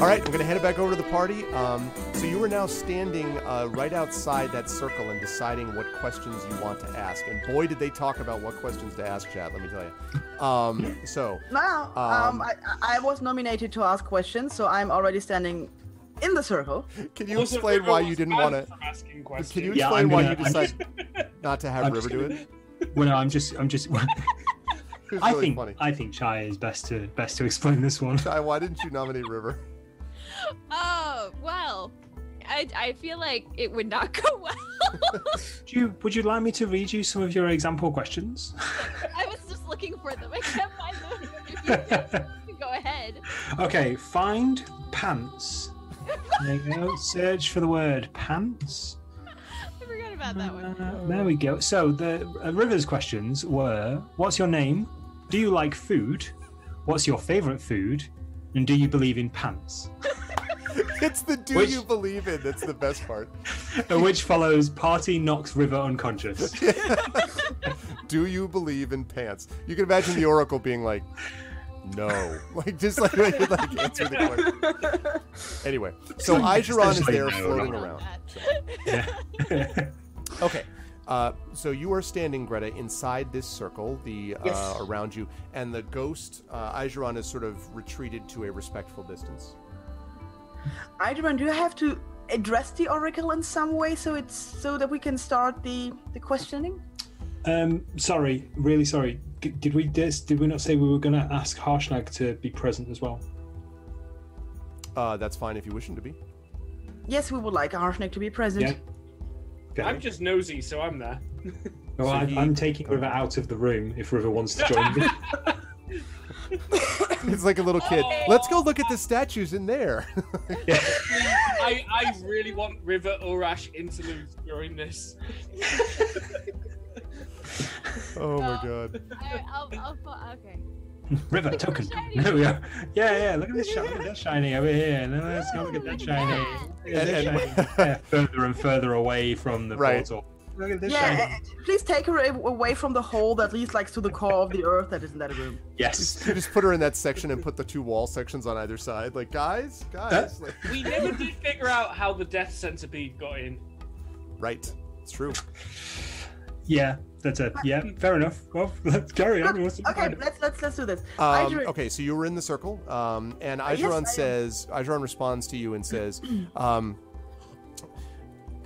All right, we're gonna hand it back over to the party. Um, so you are now standing uh, right outside that circle and deciding what questions you want to ask. And boy, did they talk about what questions to ask, chat. Let me tell you. Um, so Now, Um, um, I, I was nominated to ask questions, so I'm already standing in the circle. can you Also, explain why you didn't want to? from questions. Can you Yeah, explain I'm why gonna- you I'm decided not to have I'm River just do gonna- it? Well, no, I'm just, I'm just. I really think, funny. I think Chai is best to best to explain this one. Chai, why didn't you nominate River? Oh well, I I feel like it would not go well. Would you, would you like me to read you some of your example questions? I was just looking for them. I can't find them. If you can go ahead. okay, find pants. There you go. Search for the word pants. I forgot about that one. Uh, there we go. So the uh, Rivers questions were: What's your name? Do you like food? What's your favorite food? And do you believe in pants? It's the do Which- you believe in that's the best part. Which follows party knocks River unconscious. do you believe in pants? You can imagine the Oracle being like, no. Like, just like, like answer the question. Anyway, so Igeron is there floating around. So- Yeah. Okay. Uh, so you are standing, Greta, inside this circle, the uh, Yes. around you, and the ghost uh, Igeron is sort of retreated to a respectful distance. Idran, do you have to address the oracle in some way so it's so that we can start the the questioning? um, sorry, really sorry. G- did we dis- did we not say we were going to ask Harshnag to be present as well? Uh, that's fine if you wish him to be. Yes, we would like Harshnag to be present. Yeah. Okay. I'm just nosy, so I'm there. Well, So I, he- I'm taking River out of the room if River wants to join me. It's like a little kid. Oh. Let's go look at the statues in there. yeah. I, I really want River Urash interludes during this. oh my god. I, I'll, I'll, okay. River token. Shiny. There we are. Yeah, yeah. Look at this shiny. Oh, look at that shiny over here. No, let's go look at that shiny. Look at that And- and- shiny. Yeah, further and further away from the Right. portal. Look at this Yeah, uh, please take her away from the hole that leads like to the core of the earth that is in that room. Yes. You just put her in that section and put the two wall sections on either side. Like, guys, guys. Like, We never did figure out how the Death Centipede got in. right. It's true. Yeah, that's it. Yeah, fair enough. Well, let's carry on. What's the Okay, let's let's let's do this. Um, okay, so you were in the circle, um, and yes, Igeron I am. says, Igeron responds to you and says, um,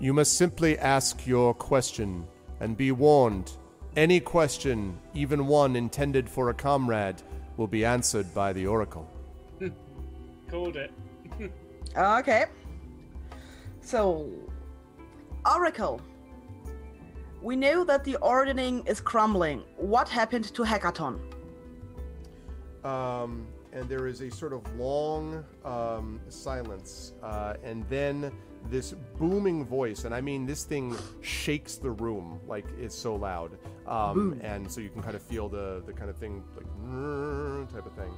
"You must simply ask your question, and be warned. Any question, even one intended for a comrade, will be answered by the oracle." Called it. Okay. So, Oracle. We know that the Ordning is crumbling. What happened to Hekaton? um, and there is a sort of long um, silence, uh, and then this booming voice, and I mean this thing shakes the room like it's so loud, um, and so you can kind of feel the the kind of thing like type of thing,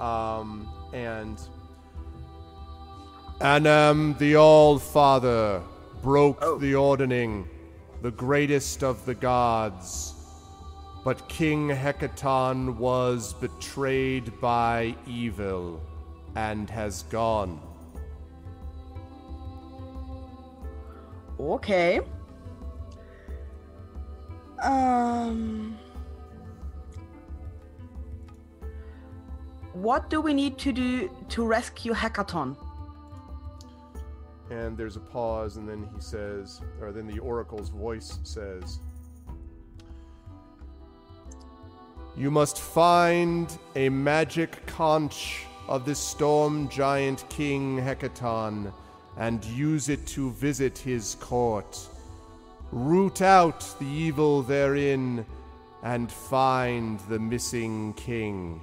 um, and Annam the All Father broke Oh. the Ordning, the greatest of the gods. But King Hekaton was betrayed by evil and has gone. Okay. Um. What do we need to do to rescue Hekaton? And there's a pause, and then he says, or then the oracle's voice says, You must find a magic conch of the storm giant king Hekaton and use it to visit his court. Root out the evil therein and find the missing king.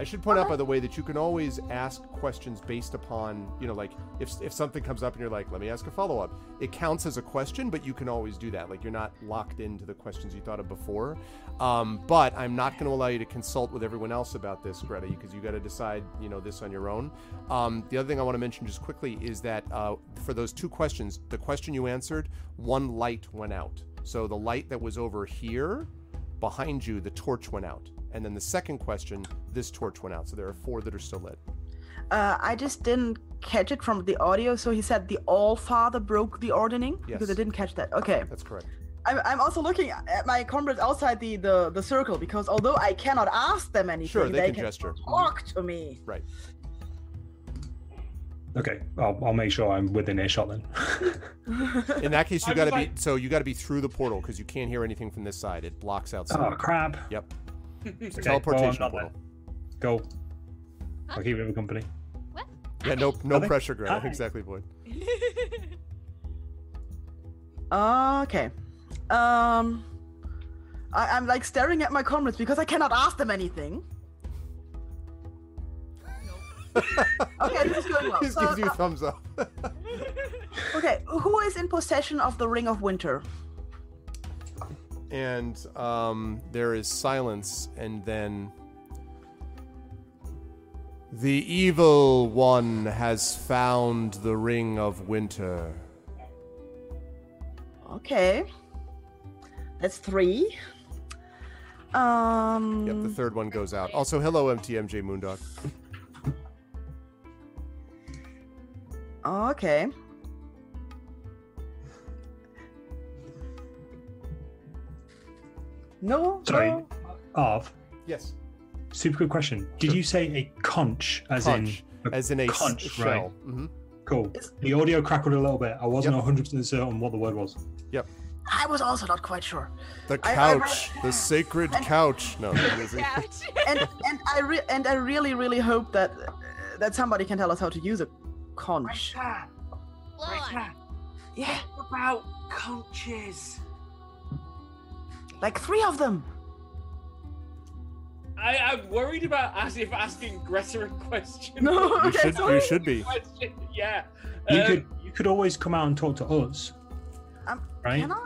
I should point out, by the way, that you can always ask questions based upon, you know, like if, if something comes up and you're like, let me ask a follow up. It counts as a question, but you can always do that. Like you're not locked into the questions you thought of before. Um, but I'm not going to allow you to consult with everyone else about this, Greta, because you got to decide, you know, this on your own. Um, the other thing I want to mention just quickly is that uh, for those two questions, the question you answered, one light went out. So the light that was over here behind you, the torch went out. And then the second question, this torch went out. So there are four that are still lit. Uh, I just didn't catch it from the audio. So he said the All Father broke the Ordning because I didn't catch that. Okay. That's correct. I'm, I'm also looking at my comrades outside the, the, the circle because although I cannot ask them anything, Sure, they can gesture. talk to me. Right. Okay, I'll, I'll make sure I'm within earshot then. In that case, you got to was be like- so you got to be through the portal because you can't hear anything from this side. It blocks out. oh crap! Yep. It's a Okay, teleportation well, I'm not portal. Go. I'll keep you in company. What? Yeah, no, no Are pressure, Greta. Hi. Exactly, Boyd. Okay. Um, I, I'm like staring at my comrades because I cannot ask them anything. okay, this is going well. He just So, gives you a uh, thumbs up. okay, who is in possession of the Ring of Winter? And um, there is silence, and then the evil one has found the ring of winter. Okay, that's three. Um. Yep, the third one goes out. Also, hello, MTMJ Moondog. Okay. No. Sorry, no. Arv. Yes, Super quick question. Did Sure. you say a conch as conch, in a as in a s- conch, shell. right? hmm Cool. The audio crackled a little bit. I wasn't Yep. 100% certain what the word was. Yep. I was also not quite sure. The I- I read- couch, the sacred couch. No, that is- Couch. and and I re- and I really really hope that uh, that somebody can tell us how to use a conch. Rita, Lord. Rita, Yeah, what about conches? Like three of them. I am worried about as if asking Greta a question. No, you should, sorry. you should be. Question, yeah. You Um, could you could always come out and talk to us, Um, right? Can I?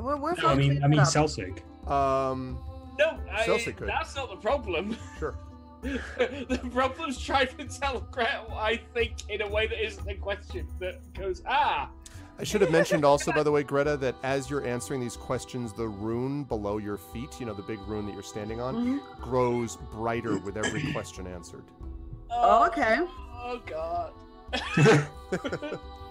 We're, we're No, I mean I mean it up. Celsig. Um, No, I, Chelsea could. that's not the problem. sure. the problem's trying to tell Greta what I think in a way that isn't a question that goes, ah, I should have mentioned also, by the way, Greta, that as you're answering these questions, the rune below your feet, you know, the big rune that you're standing on, Mhm. grows brighter with every question answered. Oh, okay. Oh god.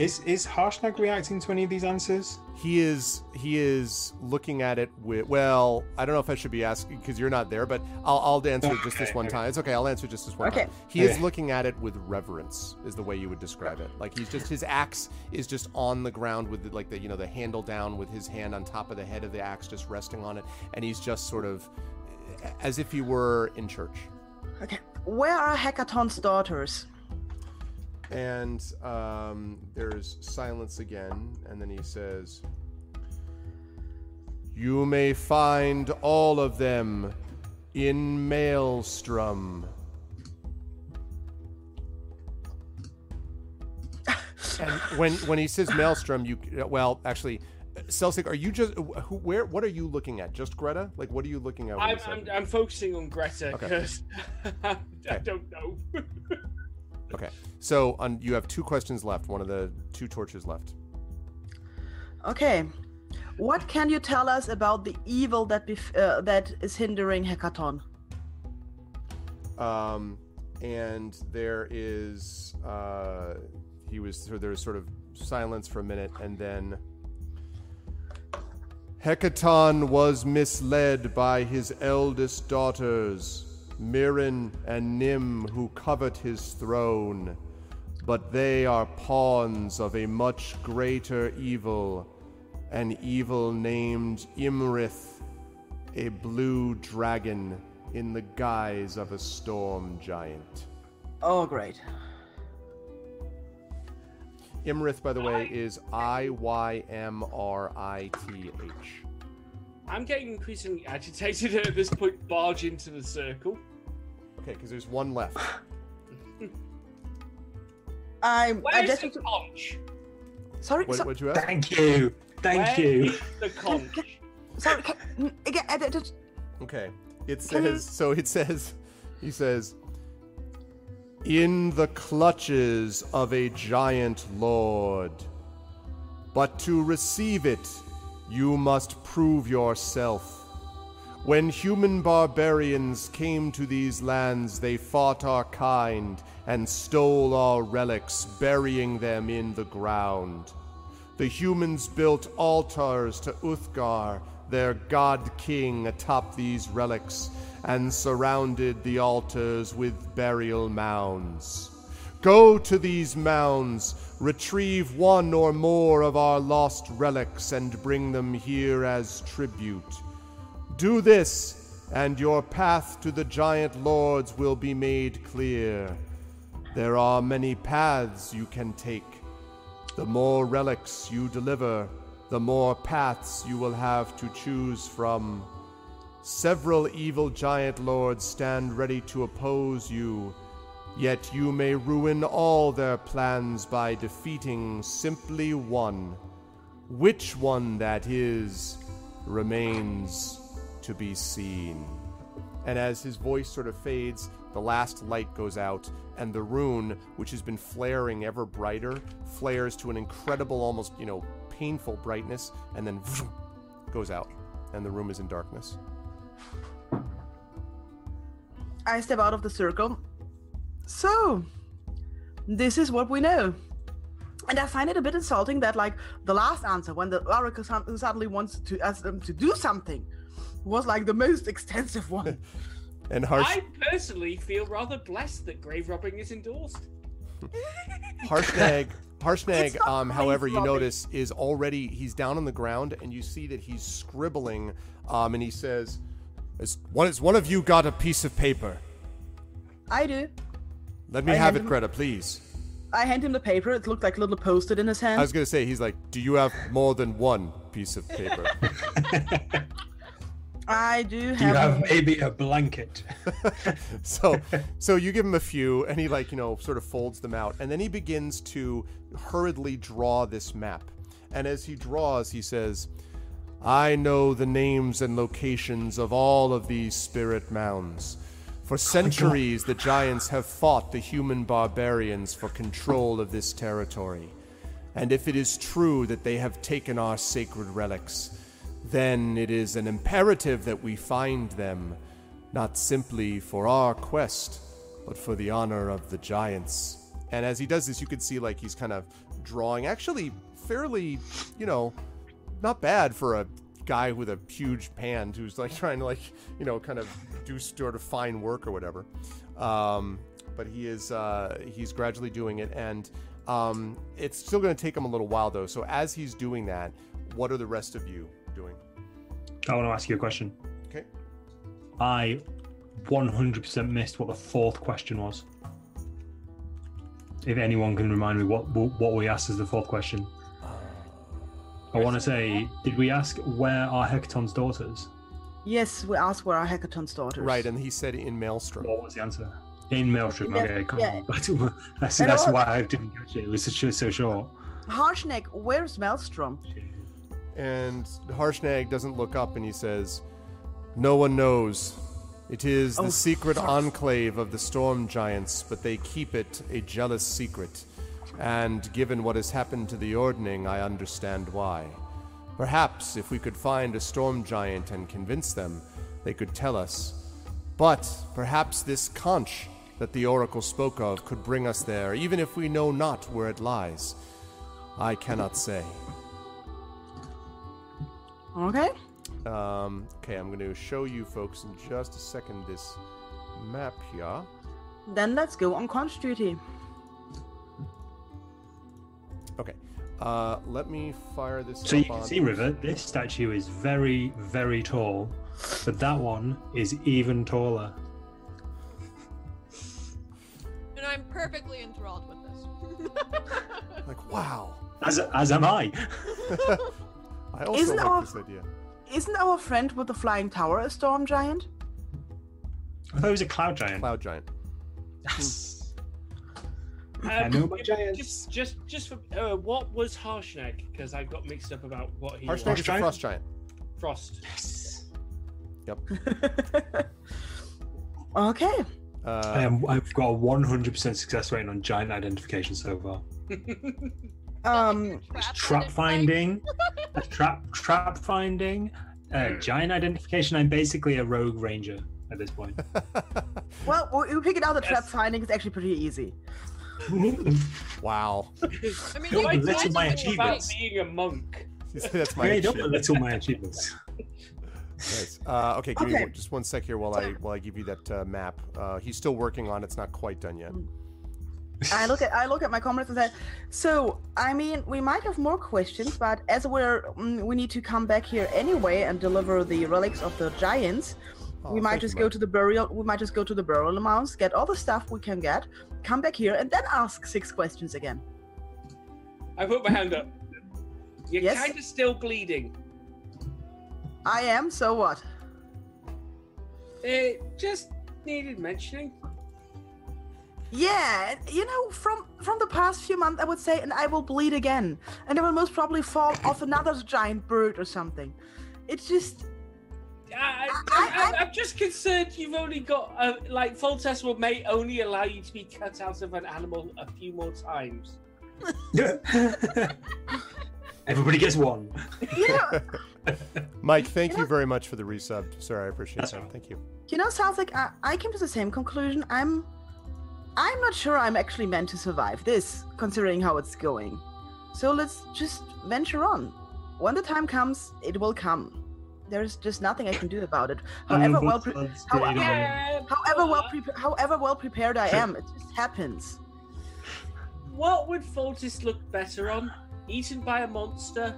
Is is Harshnag reacting to any of these answers? He is he is looking at it with well, I don't know if I should be asking because you're not there, but I'll I'll answer it just this one okay. time. It's okay, I'll answer just this one Okay. time. He is looking at it with reverence, is the way you would describe it. Like he's just his axe is just on the ground with the, like the you know the handle down with his hand on top of the head of the axe, just resting on it, and he's just sort of as if he were in church. Okay. Where are Hekaton's daughters? And um, there's silence again, and then he says, You may find all of them in Maelstrom. and when when he says Maelstrom, you well, actually, Celsic, are you just who? Where? What are you looking at? Just Greta? Like, what are you looking at? I'm, I'm, I'm focusing on Greta Okay. because I Okay. don't know. Okay, so on, you have two questions left. One of the two torches left. Okay. What can you tell us about the evil that bef- uh, that is hindering Hekaton? um, and there is uh, he was so there's sort of silence for a minute and then Hekaton was misled by his eldest daughters Mirran and Nym who covet his throne but they are pawns of a much greater evil an evil named Iymrith a blue dragon in the guise of a storm giant. Oh, great. Iymrith, by the way, is I Y M R I T H. I'm getting increasingly agitated at this point. Barge into the circle. Okay, because there's one left. I I Where's just the conch? sorry What so- would you ask? Thank you. Thank Where you. is the conch? sorry can, mm, again I just- Okay, it Can you- says so. It says, he says, in the clutches of a giant lord, but to receive it, you must prove yourself. When human barbarians came to these lands, they fought our kind and stole our relics, burying them in the ground. The humans built altars to Uthgar, their god king, atop these relics, and surrounded the altars with burial mounds. Go to these mounds, retrieve one or more of our lost relics, and bring them here as tribute. Do this, and your path to the giant lords will be made clear. There are many paths you can take. The more relics you deliver, the more paths you will have to choose from. Several evil giant lords stand ready to oppose you, yet you may ruin all their plans by defeating simply one. Which one that is remains to be seen. And as his voice sort of fades, the last light goes out, and the rune, which has been flaring ever brighter, flares to an incredible, almost, you know, painful brightness, and then goes out, and the room is in darkness. I step out of the circle. So, this is what we know. And I find it a bit insulting that, like, the last answer, when the oracle suddenly wants to ask them to do something, was like the most extensive one. And Harsh, I personally feel rather blessed that grave robbing is endorsed. Harshnag, Harshnag, It's not um, however, you notice is already he's down on the ground, and you see that he's scribbling, um, and he says, "Has one, has one of you got a piece of paper? I do. Let me I have it, him- Greta, please." I hand him the paper. It looked like a little post-it in his hand. I was gonna say, he's like, "Do you have more than one piece of paper?" I do Do you have. have maybe a blanket? so so you give him a few and he like you know sort of folds them out and then he begins to hurriedly draw this map and as he draws he says i know the names and locations of all of these spirit mounds for centuries the giants have fought the human barbarians for control of this territory and if it is true that they have taken our sacred relics then it is an imperative that we find them, not simply for our quest, but for the honor of the giants. And as he does this, you can see like he's kind of drawing, actually fairly, you know, not bad for a guy with a huge hand who's like trying to like, you know, kind of do sort of fine work or whatever. Um, but he is uh, he's gradually doing it, and um, it's still going to take him a little while though. So as he's doing that, what are the rest of you doing? I want to ask you a question. Okay. I 100% missed what the fourth question was. If anyone can remind me what what we asked as the fourth question. I want to say, did we ask where are Hekaton's daughters? Yes, we asked where are Hekaton's daughters. Right, and he said in Maelstrom. What was the answer? In Maelstrom. Yeah, okay, cool. yeah. that's And that's all- why I didn't catch it. It was so, so short. Harshnag, where's Maelstrom? And Harshnag doesn't look up and he says, No one knows. It is the Oh, secret fuck. enclave of the storm giants, but they keep it a jealous secret. And given what has happened to the Ordning, I understand why. Perhaps if we could find a storm giant and convince them, they could tell us. But perhaps this conch that the oracle spoke of could bring us there, even if we know not where it lies. I cannot say. Okay. Um, okay, I'm going to show you folks in just a second this map here. Then let's go on conch duty. Okay, uh, let me fire this. So you can on- see, River, this statue is very, very tall, but that one is even taller. And I'm perfectly enthralled with this. Like, wow. As as am I. I also Isn't like our- this idea. Isn't our friend with the flying tower a storm giant? I thought it was a cloud giant. Cloud giant. Yes. Um, I know my giants. Just, just, just for uh, what was Harshnag? Because I got mixed up about what he Harshnag was. is a giant? frost giant. Frost. Yes. Yep. okay. Uh, I am, I've got a 100% success rate on giant identification so far. Um, Trap Trap finding, a trap trap finding, Uh, giant identification. I'm basically a rogue ranger at this point. Well, we we figured out the trap finding is actually pretty easy. wow. I mean, Don't you belittle my you about achievements. being a monk. That's my Hey, don't belittle my achievements. Nice. Uh, okay, give me Okay. one, just one sec here while I while I give you that uh, map. Uh, he's still working on. it. It's not quite done yet. I look at I look at my comments and say, so I mean we might have more questions, but as we're mm, we need to come back here anyway and deliver the relics of the giants. Oh, we might just go Mike. to the burial. We might just go to the burial mounds, get all the stuff we can get, come back here, and then ask six questions again. I put my hand up. You're Yes? kind of still bleeding. I am. So what? It just needed mentioning. Yeah, you know, from from the past few months, I would say, and I will bleed again, and I will most probably fall off another giant bird or something. It's just I, I- I, I, I'm just concerned you've only got, uh, like, full test will may only allow you to be cut out of an animal a few more times. Everybody gets one. you know, Mike, thank you know- very much for the resub. Sorry, I appreciate That's that. all right. Thank you. you know, sounds like I, I came to the same conclusion. I'm I'm not sure I'm actually meant to survive this, considering how it's going. So let's just venture on. When the time comes, it will come. There's just nothing I can do about it. However well, pre- That's how- great, Ollie. Yeah, however well, but pre- however well prepared I am, it just happens. What would Foltis look better on? Eaten by a monster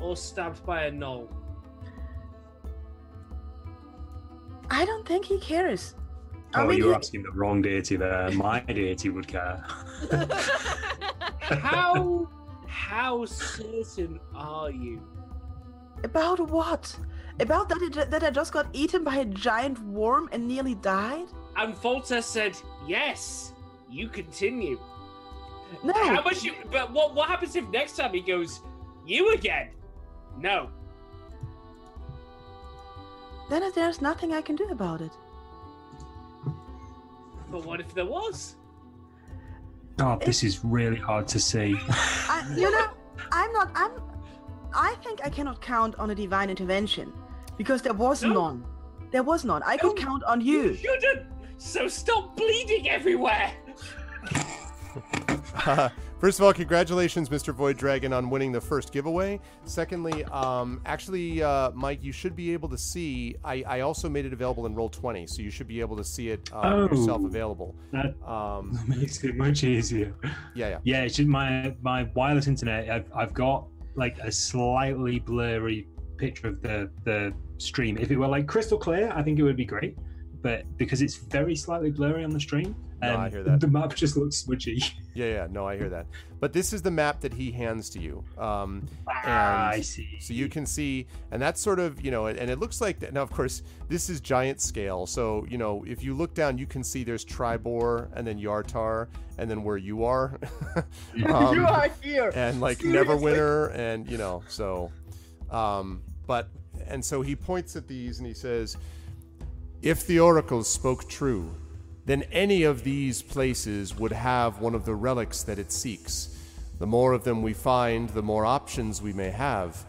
or stabbed by a gnoll? I don't think he cares. I Oh, mean, you're he- asking the wrong deity there. My deity would care. How how certain are you? About what? About that, it, that I just got eaten by a giant worm and nearly died? And Foltes said, "Yes, you continue." No. How much? You, but what what happens if next time he goes, "You again"? No. Then there's nothing I can do about it. But what if there was? Oh, this is really hard to see. I, you know, I'm not. I'm. I think I cannot count on a divine intervention because there was No. none. There was none. I could count on You you. shouldn't. So stop bleeding everywhere. First of all, congratulations, Mr. Void Dragon, on winning the first giveaway. Secondly, um, actually, uh, Mike, you should be able to see. I, I also made it available in Roll Twenty, so you should be able to see it uh, Oh. yourself available. That Um, makes it much easier. yeah, yeah. Yeah, it's my my wireless internet. I've, I've got like a slightly blurry picture of the the stream. If it were like crystal clear, I think it would be great. But because it's very slightly blurry on the stream, No, I hear that. the map just looks smudgy. Yeah, yeah, no, I hear that. But this is the map that he hands to you. Um, Ah, I see. so you can see, and that's sort of, you know, and it looks like, that, now, of course, this is giant scale. So, you know, if you look down, you can see there's Triboar and then Yartar and then where you are. Um, you are here. and like Seriously? Neverwinter, and you know, so, um, but, and so he points at these and he says, if the oracles spoke true, then any of these places would have one of the relics that it seeks. The more of them we find, the more options we may have.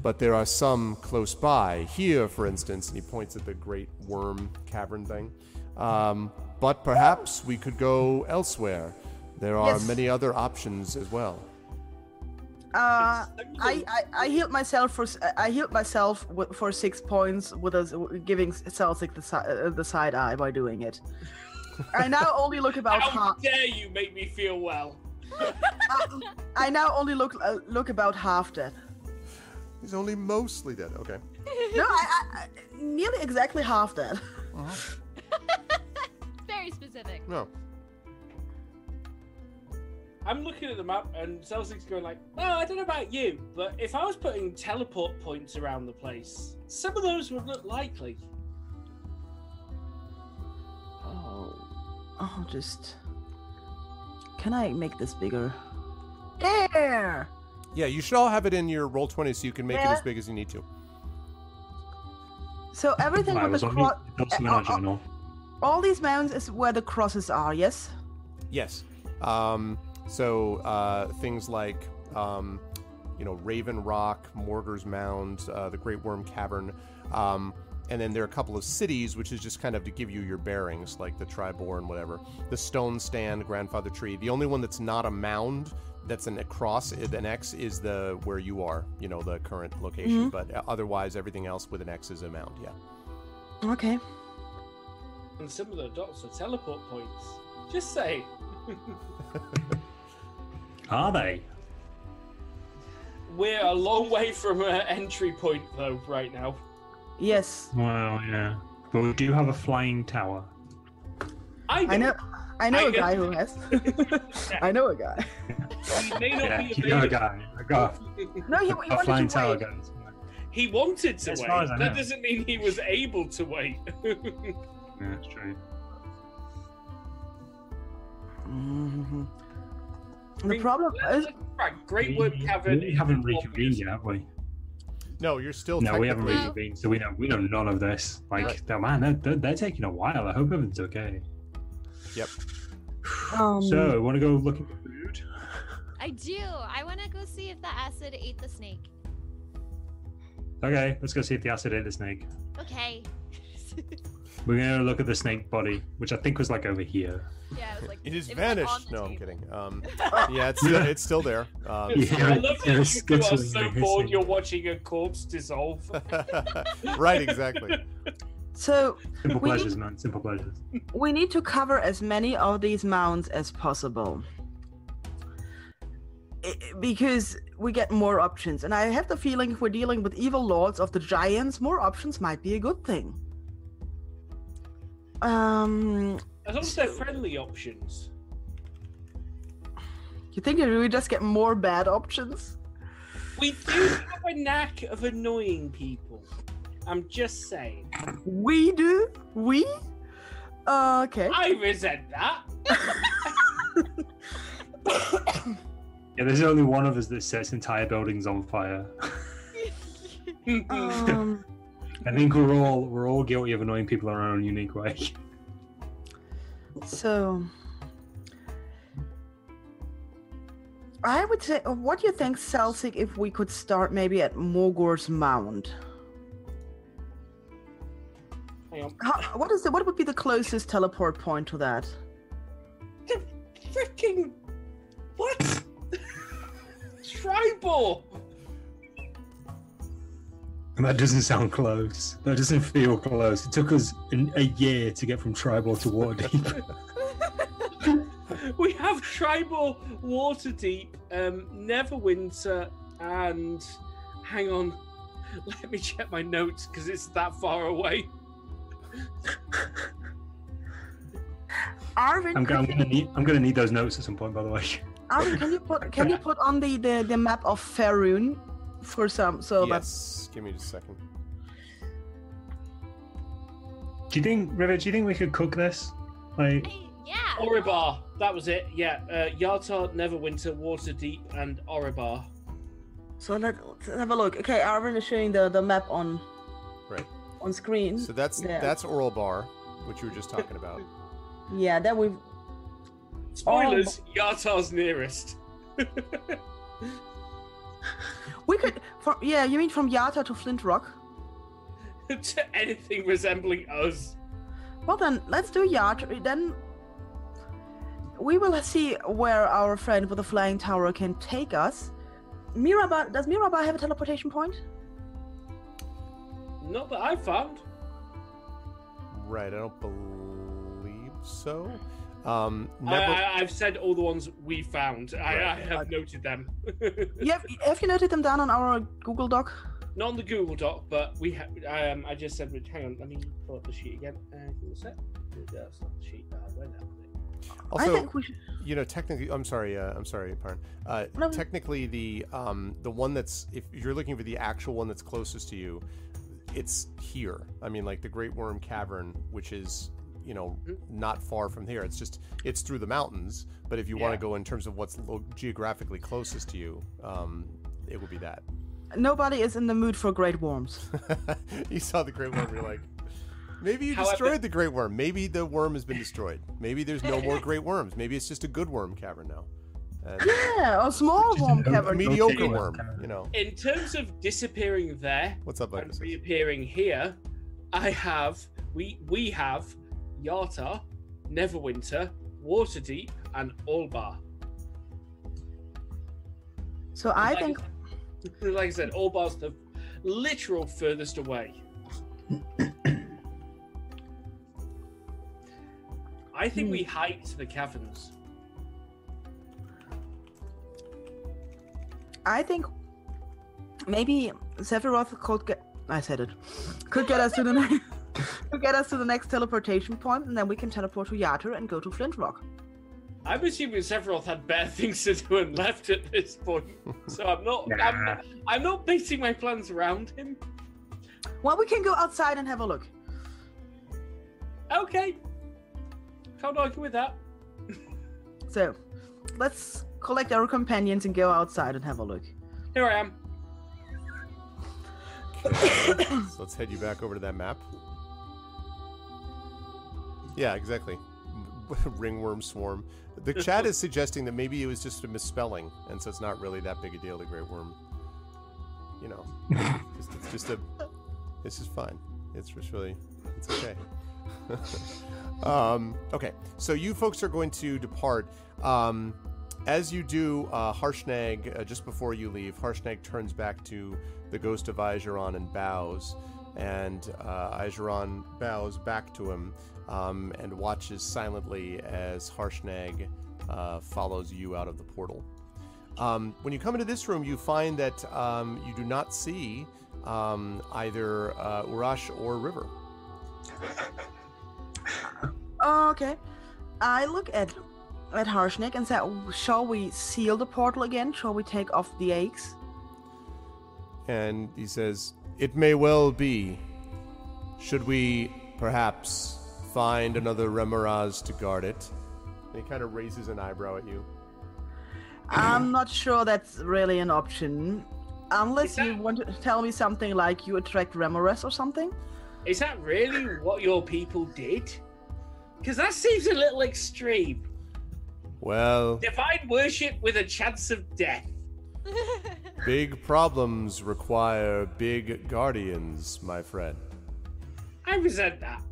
But there are some close by. Here, for instance, and he points at the great worm cavern thing. Um, but perhaps we could go elsewhere. There are Yes. many other options as well. Uh, I, I I healed myself for I healed myself for six points with us giving Celtic the uh, the side eye by doing it. I now only look about half. How half. dare you make me feel well? I now only look uh, look about half dead. He's only mostly dead. Okay. No, I, I, I nearly exactly half dead. Very specific. No. I'm looking at the map and Celtic's going like, well, I don't know about you, but if I was putting teleport points around the place, some of those would look likely. Oh, oh, just. Can I make this bigger? There. Yeah, you should all have it in your roll twenty, so you can make it as big as you need to. So everything I with the on cross, also in uh, our uh, all these mounds is where the crosses are. Yes. Yes. Um, so uh, things like um, you know Raven Rock, Morgur's Mound, uh, the Great Worm Cavern, um, and then there are a couple of cities, which is just kind of to give you your bearings, like the Triboar, whatever. The Stone Stand, Grandfather Tree. The only one that's not a mound, that's an cross, an X, is the where you are, you know, the current location. But uh, otherwise, everything else with an X is a mound. Yeah. Okay. And some of the dots are teleport points. Just say. Are they? We're a long way from an entry point, though, right now. Yes. Well, yeah. But we do have a flying tower. I, I know. I know I a know. guy who has. I know a guy. He may not Yeah, be you know a guy. I got No, he, he a wanted flying to tower wait. He wanted to As wait. far as I That know. doesn't mean he was able to wait. Yeah, that's true. Mhm. The problem is, right, Great work, we, Cavern. we haven't reconvened yet, have we? No, you're still. No, we haven't technically- reconvened, so we know we know none of this. Like, Right. oh, man, they're, they're, they're taking a while. I hope everything's okay. Yep. um, so, want to go looking for food? I do. I want to go see if the acid ate the snake. Okay, let's go see if the acid ate the snake. Okay. We're gonna look at the snake body, which I think was like over here. Yeah, it was like It is was, like, on vanished. the no, I'm kidding. Um, yeah, it's still, it's still there. Um, Yeah. I love that Yes, you are so I'm bored you're watching a corpse dissolve. right, exactly. so Simple We pleasures, man. Simple pleasures. we need to cover as many of these mounds as possible. Because we get more options, and I have the feeling if we're dealing with evil lords of the giants, more options might be a good thing. Um, As long as they're friendly options. you think we just get more bad options? We do have a knack of annoying people. I'm just saying. We do. We. Okay. I resent that. Yeah, there's only one of us that sets entire buildings on fire. Um, I think we're all we're all guilty of annoying people in our own unique way. So. I would say, what do you think, Celsic, if we could start maybe at Morgur's Mound? How, what is the what would be the closest teleport point to that? The freaking what? Triboar. And that doesn't sound close. That doesn't feel close. It took us an, a year to get from Triboar to Waterdeep. We have Triboar, Waterdeep, um, Neverwinter, and hang on. Let me check my notes because it's that far away. Arvin, I'm, I'm gonna need I'm gonna need those notes at some point. By the way. Arvin, can you put can you put on the, the, the map of Faerun for some so yes. Give me just a second. Do you think, River? Do you think we could cook this? Like, yeah. Orlbar, that was it. Yeah, uh, Yartar, Neverwinter, Waterdeep, and Orlbar. so let, let's have a look. Okay, Arvin is showing the, the map on Right. on screen. So that's Yeah. that's Orlbar, which you were just talking about. yeah, that we've Spoilers: Yartar's nearest. we could from yeah, you mean from Yartar to Flint Rock? to anything resembling us. Well then, let's do Yartar. Then we will see where our friend with the flying tower can take us. Mirabar, does Mirabar have a teleportation point? Not that I found. Right. I don't believe so. Um, I, Never, I, I've said all the ones we found. I, I Right. have noted them. You have, have you noted them down on our Google Doc? Not on the Google Doc, but we have. Um, I just said, hang on, let me pull up the sheet again. Uh, give me a sec. That's not the sheet. Uh, where the hell is it? also, I think we should. you know, technically, I'm sorry. Uh, I'm sorry, Parn. Uh, No. technically, the um, the one that's if you're looking for the actual one that's closest to you, it's here. I mean, like the Great Worm Cavern, which is you know Mhm. not far from here. It's just it's through the mountains. But if you want to go in terms of what's lo- geographically closest to you, um, it would be that. Nobody is in the mood for great worms. you saw the Great Worm. You're like. Maybe you However- destroyed the great worm. Maybe the worm has been destroyed. Maybe there's no more great worms. Maybe it's just a good worm cavern now. And Yeah, a small worm warm a cavern. mediocre worm, you know. In terms of disappearing there What's up, and reappearing here, I have we we have Yartar, Neverwinter, Waterdeep, and Orlbar. So I Like- think like I said, Orlbar's the literal furthest away. I think we hmm. hike to the caverns. I think maybe Sephiroth could get. I said it. Could get us to the next. could get us to the next teleportation point, and then we can teleport to Yartar and go to Flint Rock. I'm assuming Sephiroth had bad things to do and left at this point, so I'm not. I'm, Nah. I'm not basing my plans around him. Well, we can go outside and have a look. Okay, can't argue with that. So, let's collect our companions and go outside and have a look. Here I am. so let's head you back over to that map. Yeah, exactly. Ringworm swarm. The chat is suggesting that maybe it was just a misspelling, and so it's not really that big a deal. The Great Worm. You know, just, it's just a. It's just fine. It's just really. It's okay. um, okay, so you folks are going to depart. Um, as you do, uh, Harshnag, uh, just before you leave, Harshnag turns back to the ghost of Aigeron and bows, and uh, bows back to him um, and watches silently as Harshnag uh, follows you out of the portal. Um, when you come into this room, you find that um, you do not see um, either uh, Urash or River. Okay. I look at at Harshnag and say, "Shall we seal the portal again? Shall we take off the eggs?" And he says, It may well be. Should we perhaps find another Remorhaz to guard it? And he kind of raises an eyebrow at you. I'm not sure that's really an option. Unless Is you want to tell me something like you attract Remores or something. Is that really what your people did? Because that seems a little extreme. Well, Divine worship with a chance of death. big problems require big guardians, my friend. I resent that.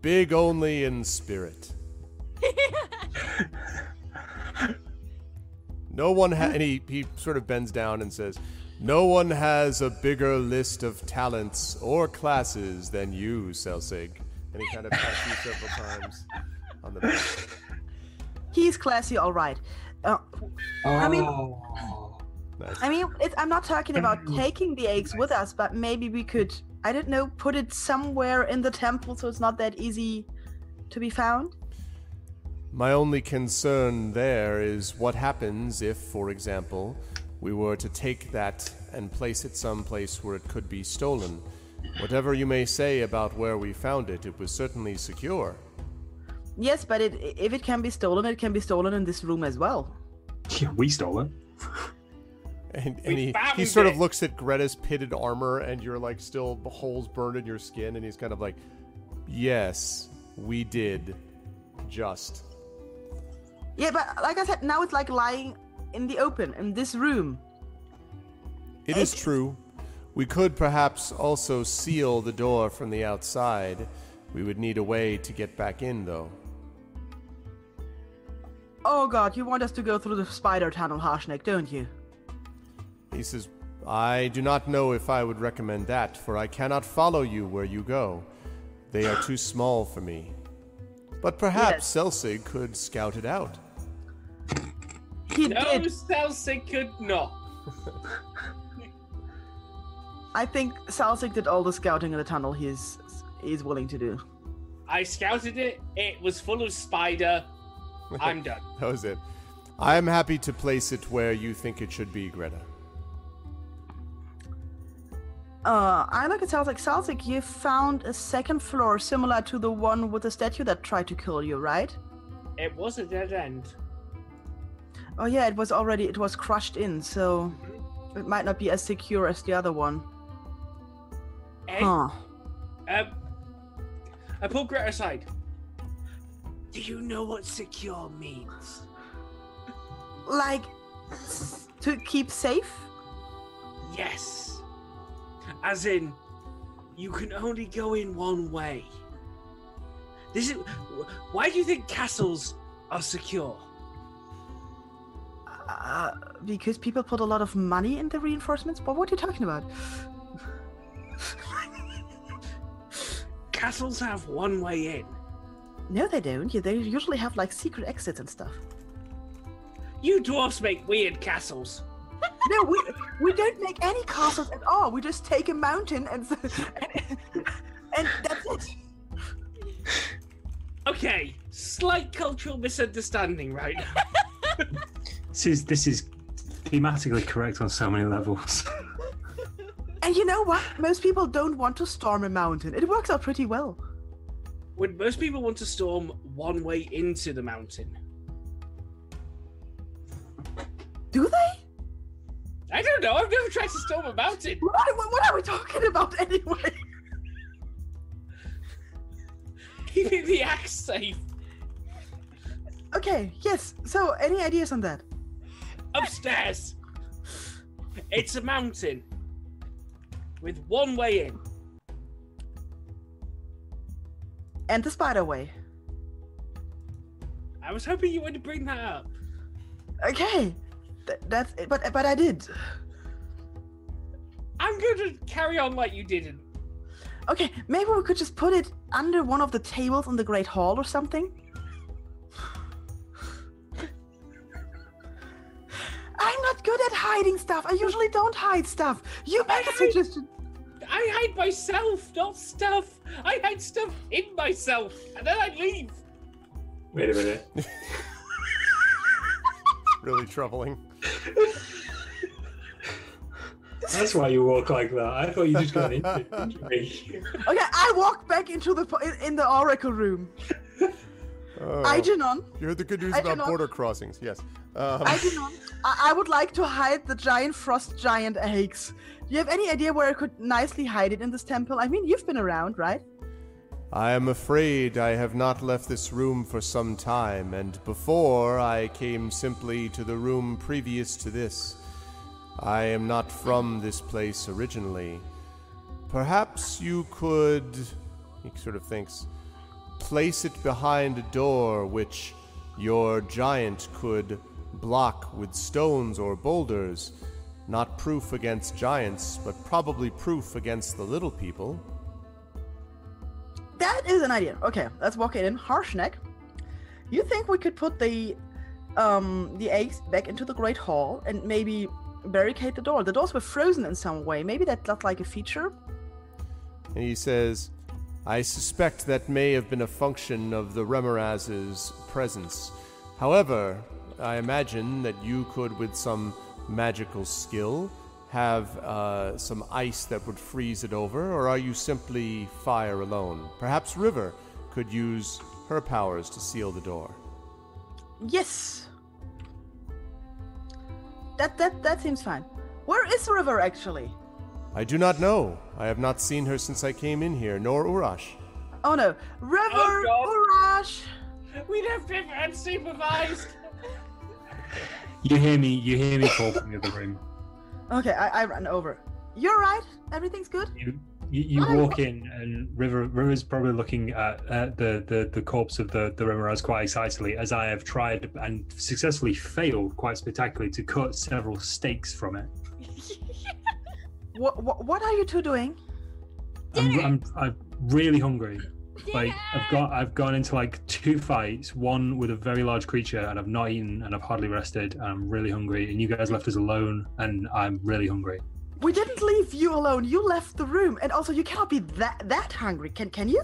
Big only in spirit. No one ha- and he, he sort of bends down and says, No one has a bigger list of talents or classes than you, Selsig. And he kind of pats you several times on the back. He's classy, all right. Uh, I mean- Oh. Nice. I mean, it, I'm not talking about taking the eggs with us, but maybe we could, I don't know, put it somewhere in the temple so it's not that easy to be found. My only concern there is what happens if, for example, we were to take that and place it someplace where it could be stolen. Whatever you may say about where we found it, it was certainly secure. Yes, but it, if it can be stolen, it can be stolen in this room as well. Yeah, we stole it. And, and he, he found sort of looks at Greta's pitted armor, and you're like still the holes burned in your skin, and he's kind of like, Yes, we did. Just. Yeah, but like I said, now it's like lying in the open in this room. It is true. We could perhaps also seal the door from the outside. We would need a way to get back in, though. Oh god, you want us to go through the spider tunnel, Harshnag, don't you? He says, I do not know if I would recommend that, for I cannot follow you where you go. They are too small for me. But perhaps Selsig could scout it out. He No, did. Selsig could not. I think Salsik did all the scouting in the tunnel he's he's willing to do. I scouted it. It was full of spider. I'm done. That was it. I am happy to place it where you think it should be, Greta. Uh, I look at Salsik. Salsik, you found a second floor similar to the one with the statue that tried to kill you, right? It was a dead end. Oh yeah, it was already it was crushed in, so it might not be as secure as the other one. Eh? Huh. Um, I pulled Greta aside. Do you know what secure means? like to keep safe? Yes. As in, you can only go in one way. This is. Why do you think castles are secure? Uh, because people put a lot of money in the reinforcements. But what are you talking about? Castles have one way in. No, they don't. They usually have like secret exits and stuff. You dwarfs make weird castles. No, we we don't make any castles at all. We just take a mountain and and, and that's it. Okay, slight cultural misunderstanding right now. This is this is thematically correct on so many levels. And you know what? Most people don't want to storm a mountain. It works out pretty well. Would most people want to storm one way into the mountain? Do they? I don't know. I've never tried to storm a mountain. What, what, what are we talking about anyway? Keeping the axe safe. Okay, yes. So, any ideas on that? Upstairs. It's a mountain with one way in. And the spider way. I was hoping you would bring that up. Okay, Th- that's it. But but I did. I'm going to carry on like you didn't. Okay, maybe we could just put it under one of the tables in the Great Hall or something. I'm not good at hiding stuff. I usually don't hide stuff. You make a suggestion. I hide myself, not stuff. I hide stuff in myself, and then I leave. Wait a minute. Really troubling. That's why you walk like that. I thought you just got an injury. Okay, I walk back into the in, in the oracle room. Oh, Aigenon, you heard the good news I about border crossings. Yes. Um, Aigenon, I, I would like to hide the giant frost giant eggs. Do you have any idea where I could nicely hide it in this temple? I mean, you've been around, right? I am afraid I have not left this room for some time, and before I came simply to the room previous to this. I am not from this place originally. Perhaps you could, he sort of thinks, place it behind a door which your giant could block with stones or boulders. Not proof against giants, but probably proof against the little people. That is an idea. Okay, let's walk it in. Harshnag, you think we could put the um the eggs back into the Great Hall and maybe barricade the door? The doors were frozen in some way. Maybe that's not like a feature. And he says, I suspect that may have been a function of the Remorhaz's presence. However, I imagine that you could, with some magical skill, have uh, some ice that would freeze it over, or are you simply fire alone? Perhaps River could use her powers to seal the door. Yes. That that that seems fine. Where is River actually? I do not know. I have not seen her since I came in here, nor Urash. Oh no, River Oh, Urash. We left him unsupervised. You hear me? You hear me call from the other room. Okay, I, I ran over. You're right. Everything's good. You, you, you walk in, and River River's probably looking at, at the, the the corpse of the the Remorhaz quite excitedly, as I have tried and successfully failed quite spectacularly to cut several steaks from it. What what, what are you two doing? I'm, I'm I'm really hungry. Like I've got I've gone into like two fights, one with a very large creature, and I've not eaten, and I've hardly rested, and I'm really hungry. And you guys left us alone, and I'm really hungry. We didn't leave you alone. You left the room, and also you cannot be that that hungry. Can can you?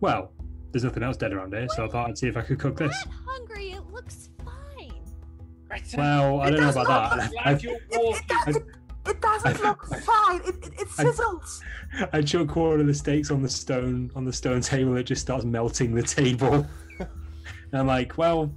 Well, there's nothing else dead around here, so I thought I'd see if I could cook this. Not hungry. It looks fine. Right, Well, I It don't know does about not that. glad I've, you're It, it, walking. does, it, it doesn't look fine. It, it, it sizzles. I chuck one of the steaks on the stone on the stone table. It just starts melting the table. and I'm like, well,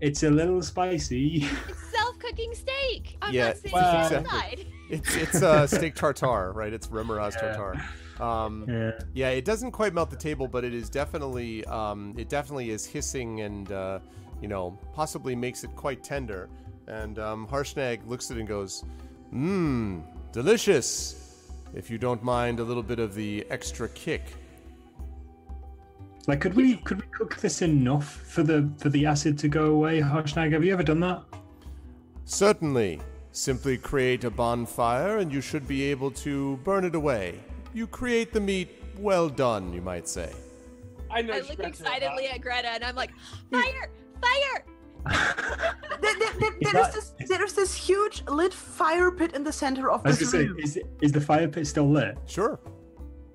it's a little spicy. It's self-cooking steak. I'm Yeah, not sitting well- outside. It's it's uh, steak tartare, right? It's Remorhaz Yeah. tartare. Um, Yeah. Yeah, it doesn't quite melt the table, but it is definitely um, it definitely is hissing and uh, you know possibly makes it quite tender. And um, Harshnag looks at it and goes, Mmm, delicious. If you don't mind a little bit of the extra kick. Like, could we could we cook this enough for the for the acid to go away, Harshnag? Have you ever done that? Certainly. Simply create a bonfire and you should be able to burn it away. You create the meat well done, you might say. I know. I look excitedly at Greta and I'm like, fire, fire! There, there, there, Is there is that- this, there is this huge lit fire pit in the center of I was this gonna say, room. is is the fire pit still lit? Sure.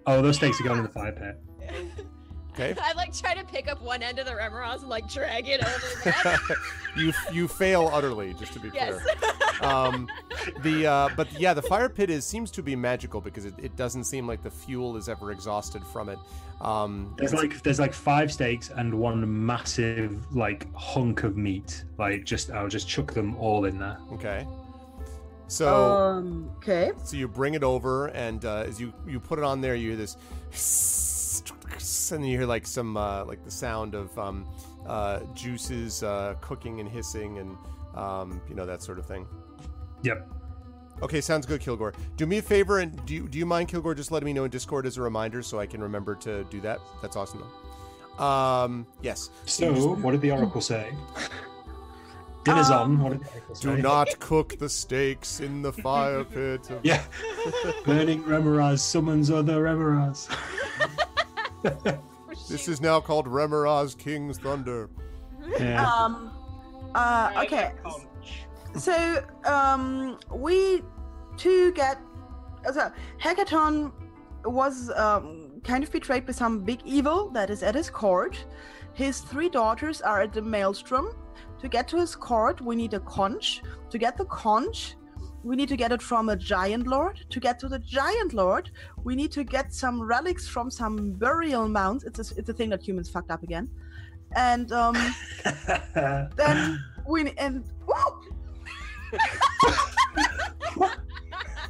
Oh, those stakes are going in the fire pit. Okay. I like try to pick up one end of the Remorhaz and like drag it over there. you you fail utterly, just to be yes. clear. Um, the uh, but yeah, the fire pit is seems to be magical because it, it doesn't seem like the fuel is ever exhausted from it. Um, There's like there's like five steaks and one massive like hunk of meat. Like just I'll just chuck them all in there. okay. So Um, okay. so you bring it over, and uh, as you you put it on there, you hear this, and then you hear like some uh, like the sound of um, uh, juices uh, cooking and hissing, and um, you know that sort of thing. Yep. Okay, sounds good, Kilgore. Do me a favor, and do you, do you mind, Kilgore, just letting me know in Discord as a reminder so I can remember to do that? That's awesome, though. Um, yes. So what did the oracle say? Dinner's on. What did the oracle say? Do not cook the steaks in the fire pit. Of... Yeah. Burning Remorhaz summons other Remorhaz. This is now called Remorhaz King's Thunder. Yeah. Um, uh, okay. So, um, we to get so Hekaton was um, kind of betrayed by some big evil that is at his court. His three daughters are at the maelstrom. To get to his court, we need a conch. To get the conch, we need to get it from a giant lord. To get to the giant lord, we need to get some relics from some burial mounds. It's a, it's a thing that humans fucked up again. And um, then we and whoa,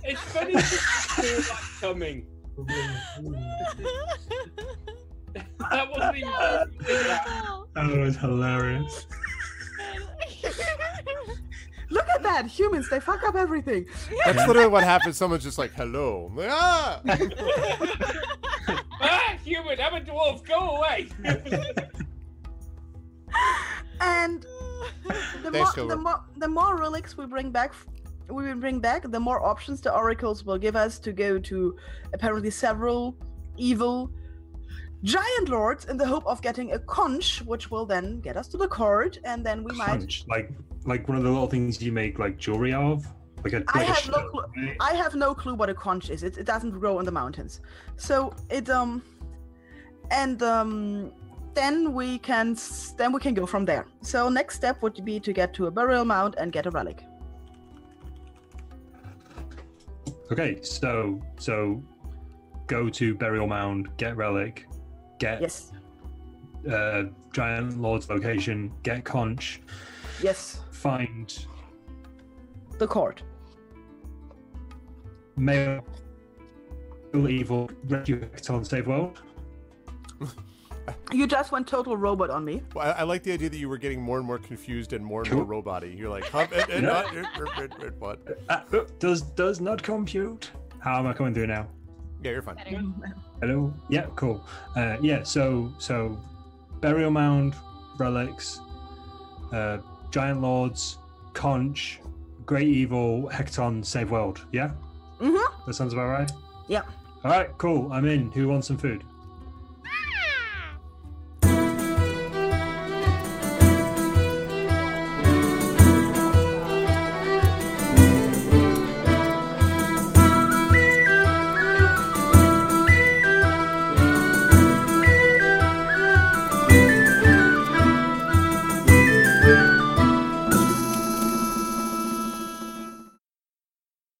It's funny to see that coming. That wasn't even. Oh. that was hilarious. At that! Humans, they fuck up everything. That's literally what happens. Someone's just like, hello. I'm like, ah! ah, human, I'm a dwarf. Go away. And the Thanks, more, the more the more relics we bring back, we will bring back, the more options the oracles will give us to go to apparently several evil giant lords in the hope of getting a conch, which will then get us to the court, and then we might. Like like one of the little things you make like jewelry out of, like a. I like a have no clue. right? I have no clue what a conch is. It, it doesn't grow in the mountains. So it um and um then we can then we can go from there. So next step would be to get to a burial mound and get a relic. Okay, so so go to burial mound, get relic, get Yes. uh, giant lord's location, get conch, Yes. find The court. male evil rescue on save world. You just went total robot on me. Well, I, I like the idea that you were getting more and more confused and more and more robot-y. You're like, huh, and, and, Yeah. not- er, er, what? Uh, does does not compute. How am I coming through now? Yeah, you're fine. Hello. Yeah, cool. Uh, yeah, so so burial mound, relics, uh, giant lords, conch, great evil, Hekaton, save world. Yeah, Mhm. that sounds about right. Yeah. All right, cool. I'm in. Who wants some food?